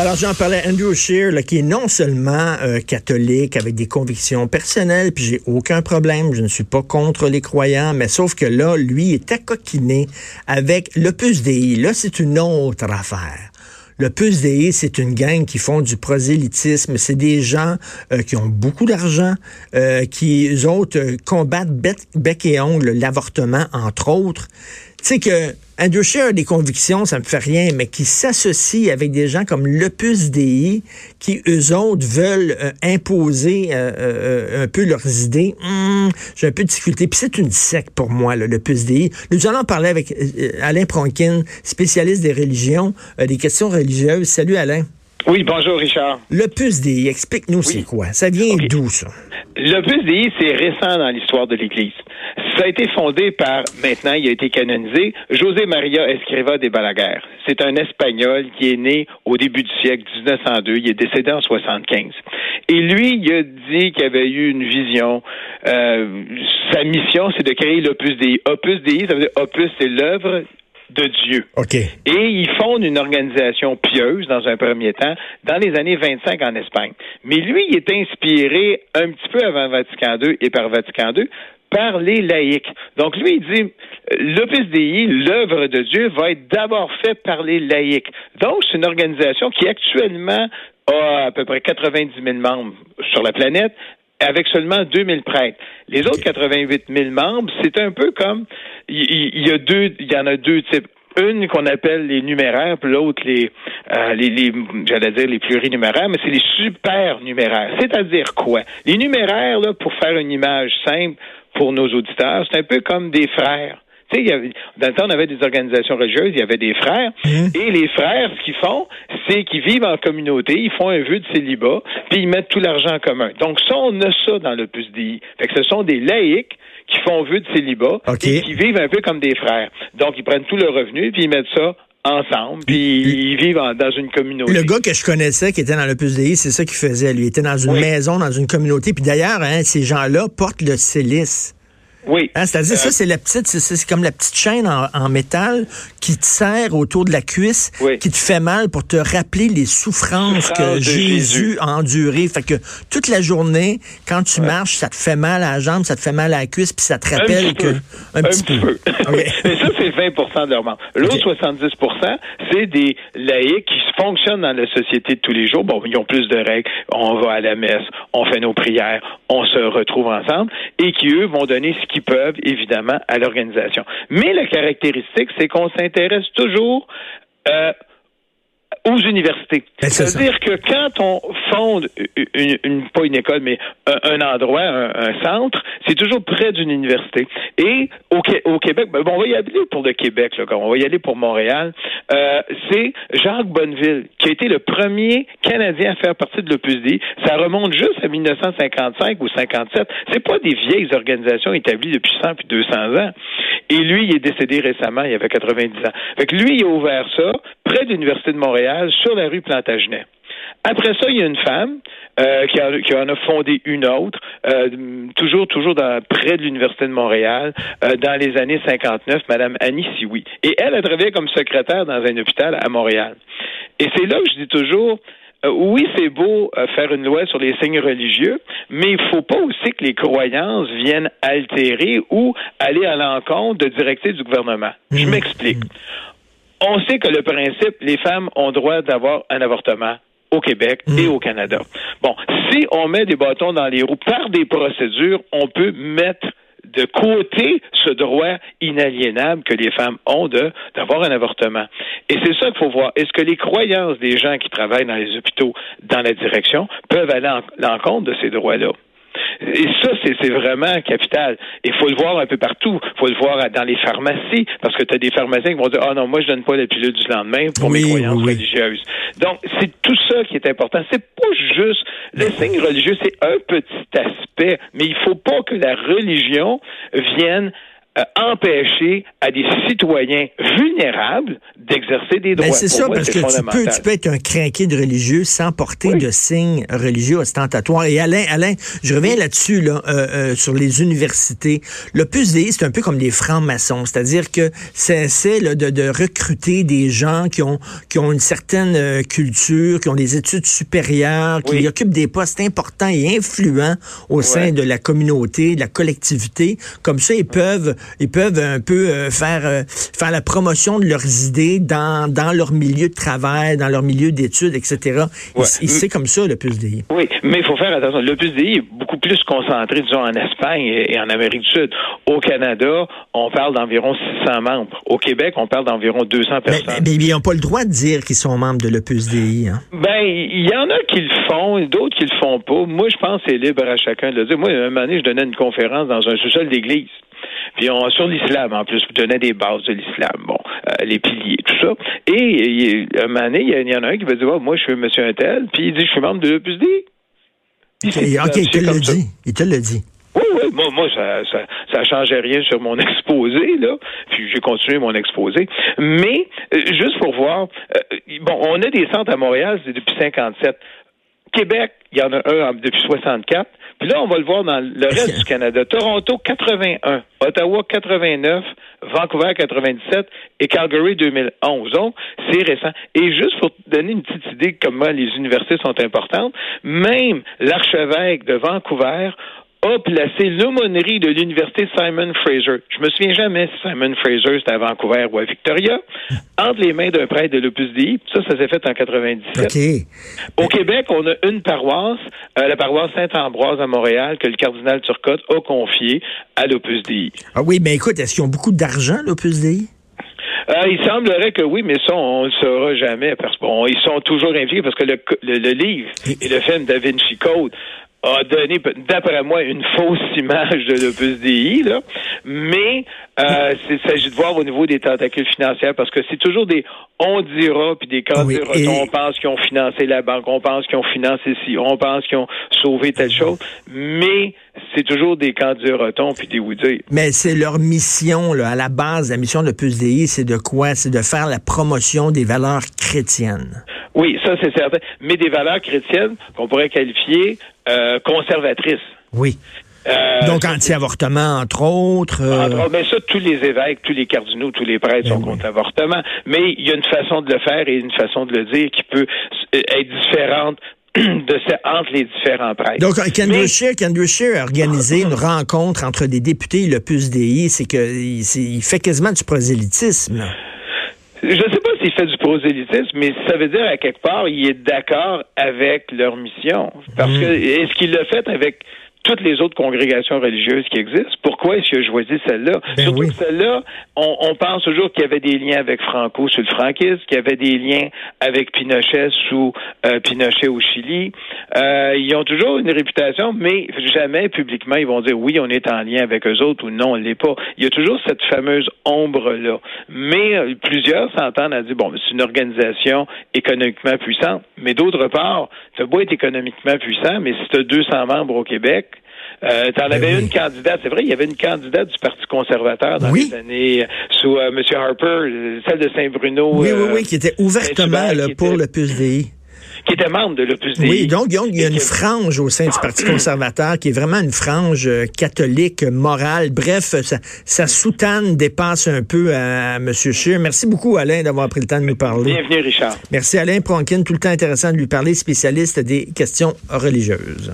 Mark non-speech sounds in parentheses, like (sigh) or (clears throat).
Alors, j'en parlais Andrew Scheer, là, qui est non seulement euh, catholique avec des convictions personnelles, puis j'ai aucun problème, je ne suis pas contre les croyants, mais sauf que là, lui est accoquiné avec l'Opus Dei. Là, c'est une autre affaire. Le Puce Dei, c'est une gang qui font du prosélytisme. C'est des gens euh, qui ont beaucoup d'argent, euh, qui, eux autres, euh, combattent bec, bec et ongle l'avortement, entre autres. Tu sais que Andrew Scheer a des convictions, ça me fait rien, mais qui s'associe avec des gens comme l'Opus Dei, qui eux autres veulent euh, imposer euh, euh, un peu leurs idées. Hum, J'ai un peu de difficulté. Puis c'est une secte pour moi, l'Opus Dei. Nous allons parler avec Alain Pronkin, spécialiste des religions, des questions religieuses. Salut Alain. Oui, bonjour Richard. L'Opus Dei, explique-nous c'est quoi. Ça vient d'où ça? L'Opus Dei, c'est récent dans l'histoire de l'Église. Ça a été fondé par, maintenant, il a été canonisé, José Maria Escriva de Balaguer. C'est un Espagnol qui est né au début du siècle 1902. Il est décédé en 75. Et lui, il a dit qu'il avait eu une vision. Euh, sa mission, c'est de créer l'Opus Dei. Opus Dei, ça veut dire Opus, c'est l'œuvre de Dieu. OK. Et il fonde une organisation pieuse dans un premier temps dans les années 25 en Espagne. Mais lui, il est inspiré un petit peu avant Vatican II et par Vatican II par les laïcs. Donc lui, il dit, l'Opus Dei, l'œuvre de Dieu, va être d'abord faite par les laïcs. Donc c'est une organisation qui actuellement a à peu près 90 000 membres sur la planète, avec seulement 2000 prêtres. Les autres 88 000 membres, c'est un peu comme il, y a deux, il y en a deux types. Une qu'on appelle les numéraires, puis l'autre les, euh, les, les j'allais dire les plurinuméraires, mais c'est les super numéraires. C'est-à-dire quoi? Les numéraires, là, pour faire une image simple pour nos auditeurs, c'est un peu comme des frères. Tu sais, dans le temps, on avait des organisations religieuses, il y avait des frères. Mmh. Et les frères, ce qu'ils font, c'est qu'ils vivent en communauté, ils font un vœu de célibat, puis ils mettent tout l'argent en commun. Donc, ça, on a ça dans le PUSDI. Fait que ce sont des laïcs qui font vœu de célibat et qui vivent un peu comme des frères. Donc, ils prennent tout leur revenu, puis ils mettent ça ensemble, puis ils vivent dans une communauté. Le gars que je connaissais qui était dans le PUSDI, c'est ça qu'il faisait. Lui, il était dans une maison, dans une communauté. Puis d'ailleurs, hein, ces gens-là portent le célice. Oui. Hein, C'est-à-dire, ça, euh, c'est la petite, c'est comme la petite chaîne en, métal qui te serre autour de la cuisse, qui te fait mal pour te rappeler les souffrances que Jésus, a endurées. Fait que toute la journée, quand tu marches, ça te fait mal à la jambe, ça te fait mal à la cuisse, puis ça te rappelle que. Un, petit, peu. Mais (laughs) ça, c'est 20 de leur. L'autre 70% c'est des laïcs qui fonctionnent dans la société de tous les jours. Bon, ils ont plus de règles. On va à la messe, on fait nos prières, on se retrouve ensemble, et qui, eux, vont donner ce qui peuvent, évidemment, à l'organisation. Mais la caractéristique, c'est qu'on s'intéresse toujours euh, aux universités. Ben, C'est-à-dire que quand on fonde une, pas une école, mais un, endroit, un, centre, c'est toujours près d'une université. Et au, au Québec, ben, on va y aller pour le Québec, là, on va y aller pour Montréal. Euh, c'est Jacques Bonneville qui a été le premier Canadien à faire partie de l'OPUSD. Ça remonte juste à 1955 ou 57. C'est pas des vieilles organisations établies depuis 100 puis 200 ans. Et lui, il est décédé récemment, il avait 90 ans. Fait que lui, il a ouvert ça près de l'Université de Montréal, sur la rue Plantagenet. Après ça, il y a une femme euh, qui, en a fondé une autre, euh, toujours toujours dans, près de l'Université de Montréal, euh, dans les années 59, Madame Annie Sioui. Et elle a travaillé comme secrétaire dans un hôpital à Montréal. Et c'est là que je dis toujours, oui, c'est beau faire une loi sur les signes religieux, mais il faut pas aussi que les croyances viennent altérer ou aller à l'encontre de directives du gouvernement. Je mmh. m'explique. On sait que le principe, les femmes ont droit d'avoir un avortement au Québec et mmh. au Canada. Bon, si on met des bâtons dans les roues par des procédures, on peut mettre de côté ce droit inaliénable que les femmes ont de d'avoir un avortement. Et c'est ça qu'il faut voir. Est-ce que les croyances des gens qui travaillent dans les hôpitaux dans la direction peuvent aller en l'encontre de ces droits-là? Et ça, c'est vraiment capital. Il faut le voir un peu partout. Il faut le voir dans les pharmacies, parce que tu as des pharmaciens qui vont dire, ah oh non, moi, je donne pas la pilule du lendemain pour mes croyances religieuses. Donc, c'est tout ça qui est important. C'est pas juste, le signe religieux, c'est un petit aspect, mais il faut pas que la religion vienne euh, empêcher à des citoyens vulnérables d'exercer des droits. c'est ça, parce que tu peux, tu peux être un craqué de religieux sans porter de signes religieux ostentatoires. Et Alain, Alain, je reviens là-dessus, là, euh, euh, sur les universités. L'Opus Dei, c'est un peu comme les francs-maçons, c'est-à-dire que c'est de, de recruter des gens qui ont, qui ont une certaine culture, qui ont des études supérieures, qui occupent des postes importants et influents au sein de la communauté, de la collectivité. Comme ça, ils peuvent ils peuvent un peu euh, faire euh, faire la promotion de leurs idées dans, dans leur milieu de travail, dans leur milieu d'études, etc. C'est comme ça, le PUSDI. Oui, mais il faut faire attention. Le PUSDI est beaucoup plus concentré, disons, en Espagne et, en Amérique du Sud. Au Canada, on parle d'environ 600 membres. Au Québec, on parle d'environ 200 personnes. Mais, ils n'ont pas le droit de dire qu'ils sont membres de l'OPUSDI. Hein? Ben, il y en a qui le font, d'autres qui le font pas. Moi, je pense que c'est libre à chacun de le dire. Moi, un moment donné, je donnais une conférence dans un sous-sol d'église. Puis on, sur l'islam, en plus, je donnais des bases de l'islam, bon, euh, les piliers, tout ça. Et, un moment donné, il y, en a un qui va dire, oh, moi, je suis monsieur un tel, puis il dit, je suis membre de l'OPUSD. OK, il te le dit. Il te le dit. Oui, oui, moi, moi ça, ça, ça changeait rien sur mon (laughs) exposé, là. Puis j'ai continué mon exposé. Mais, euh, juste pour voir, euh, bon, on a des centres à Montréal depuis 57. Québec, il y en a un depuis 64. Puis là, on va le voir dans le reste du Canada. Toronto, 81. Ottawa, 89. Vancouver, 97. Et Calgary, 2011. Donc, c'est récent. Et juste pour donner une petite idée de comment les universités sont importantes, même l'archevêque de Vancouver a placé l'aumônerie de l'université Simon Fraser. Je me souviens jamais si Simon Fraser c'était à Vancouver ou à Victoria, (laughs) entre les mains d'un prêtre de l'Opus Dei. Ça, ça s'est fait en 97. Au Québec, on a une paroisse, euh, la paroisse Saint-Ambroise à Montréal, que le cardinal Turcotte a confiée à l'Opus Dei. Ah oui, mais écoute, est-ce qu'ils ont beaucoup d'argent, l'Opus Dei? Euh, il semblerait que oui, mais ça, on ne le saura jamais parce qu'ils sont toujours impliqués parce que le, le, livre et le film Da Vinci Code a donné, d'après moi, une fausse image de l'Opus DI, là. Mais euh, il s'agit de voir au niveau des tentacules financières parce que c'est toujours des on dira puis des cas on pense qu'ils ont financé la banque, on pense qu'ils ont financé ci, on pense qu'ils ont sauvé telle chose, mais c'est toujours des camps du puis des oui Mais c'est leur mission, là, à la base, la mission de l'Opus DI, c'est de quoi? C'est de faire la promotion des valeurs chrétiennes. Oui, ça c'est certain. Mais des valeurs chrétiennes qu'on pourrait qualifier euh, conservatrices. Oui. Euh, Donc anti-avortement, entre autres. Euh... Mais ça, tous les évêques, tous les cardinaux, tous les prêtres ben sont contre l'avortement. Mais il y a une façon de le faire et une façon de le dire qui peut être différente (clears throat) de entre les différents prêtres. Donc, Andrew Scheer, a organisé une (coughs) rencontre entre des députés et le PUSDI. C'est qu'il il fait quasiment du prosélytisme. Je ne sais pas s'il fait du prosélytisme, mais ça veut dire à quelque part, il est d'accord avec leur mission. Parce mm. que est-ce qu'il l'a fait avec toutes les autres congrégations religieuses qui existent. Pourquoi est-ce qu'il a choisi celle-là? Ben Surtout que celle-là, on, pense toujours qu'il y avait des liens avec Franco sous le franquisme, qu'il y avait des liens avec Pinochet sous euh, Pinochet au Chili. Euh, ils ont toujours une réputation, mais jamais publiquement ils vont dire oui, on est en lien avec eux autres ou non, on ne l'est pas. Il y a toujours cette fameuse ombre-là. Mais euh, plusieurs s'entendent à dire bon, c'est une organisation économiquement puissante, mais d'autre part, ça beau être économiquement puissant, mais si tu as 200 membres au Québec, euh, tu en avais ben une candidate, c'est vrai, il y avait une candidate du Parti conservateur dans les années sous euh, M. Harper, celle de Saint-Bruno. Oui, oui, oui, qui était ouvertement là, pour le PUSDI qui était membre de l'Opus Dei. Oui, donc il y a une frange au sein du Parti conservateur qui est vraiment une frange euh, catholique, morale. Bref, ça soutane, dépasse un peu à, M. Scheer. Merci beaucoup, Alain, d'avoir pris le temps de nous parler. Bienvenue, Richard. Merci, Alain Pronkin. Tout le temps intéressant de lui parler, spécialiste des questions religieuses.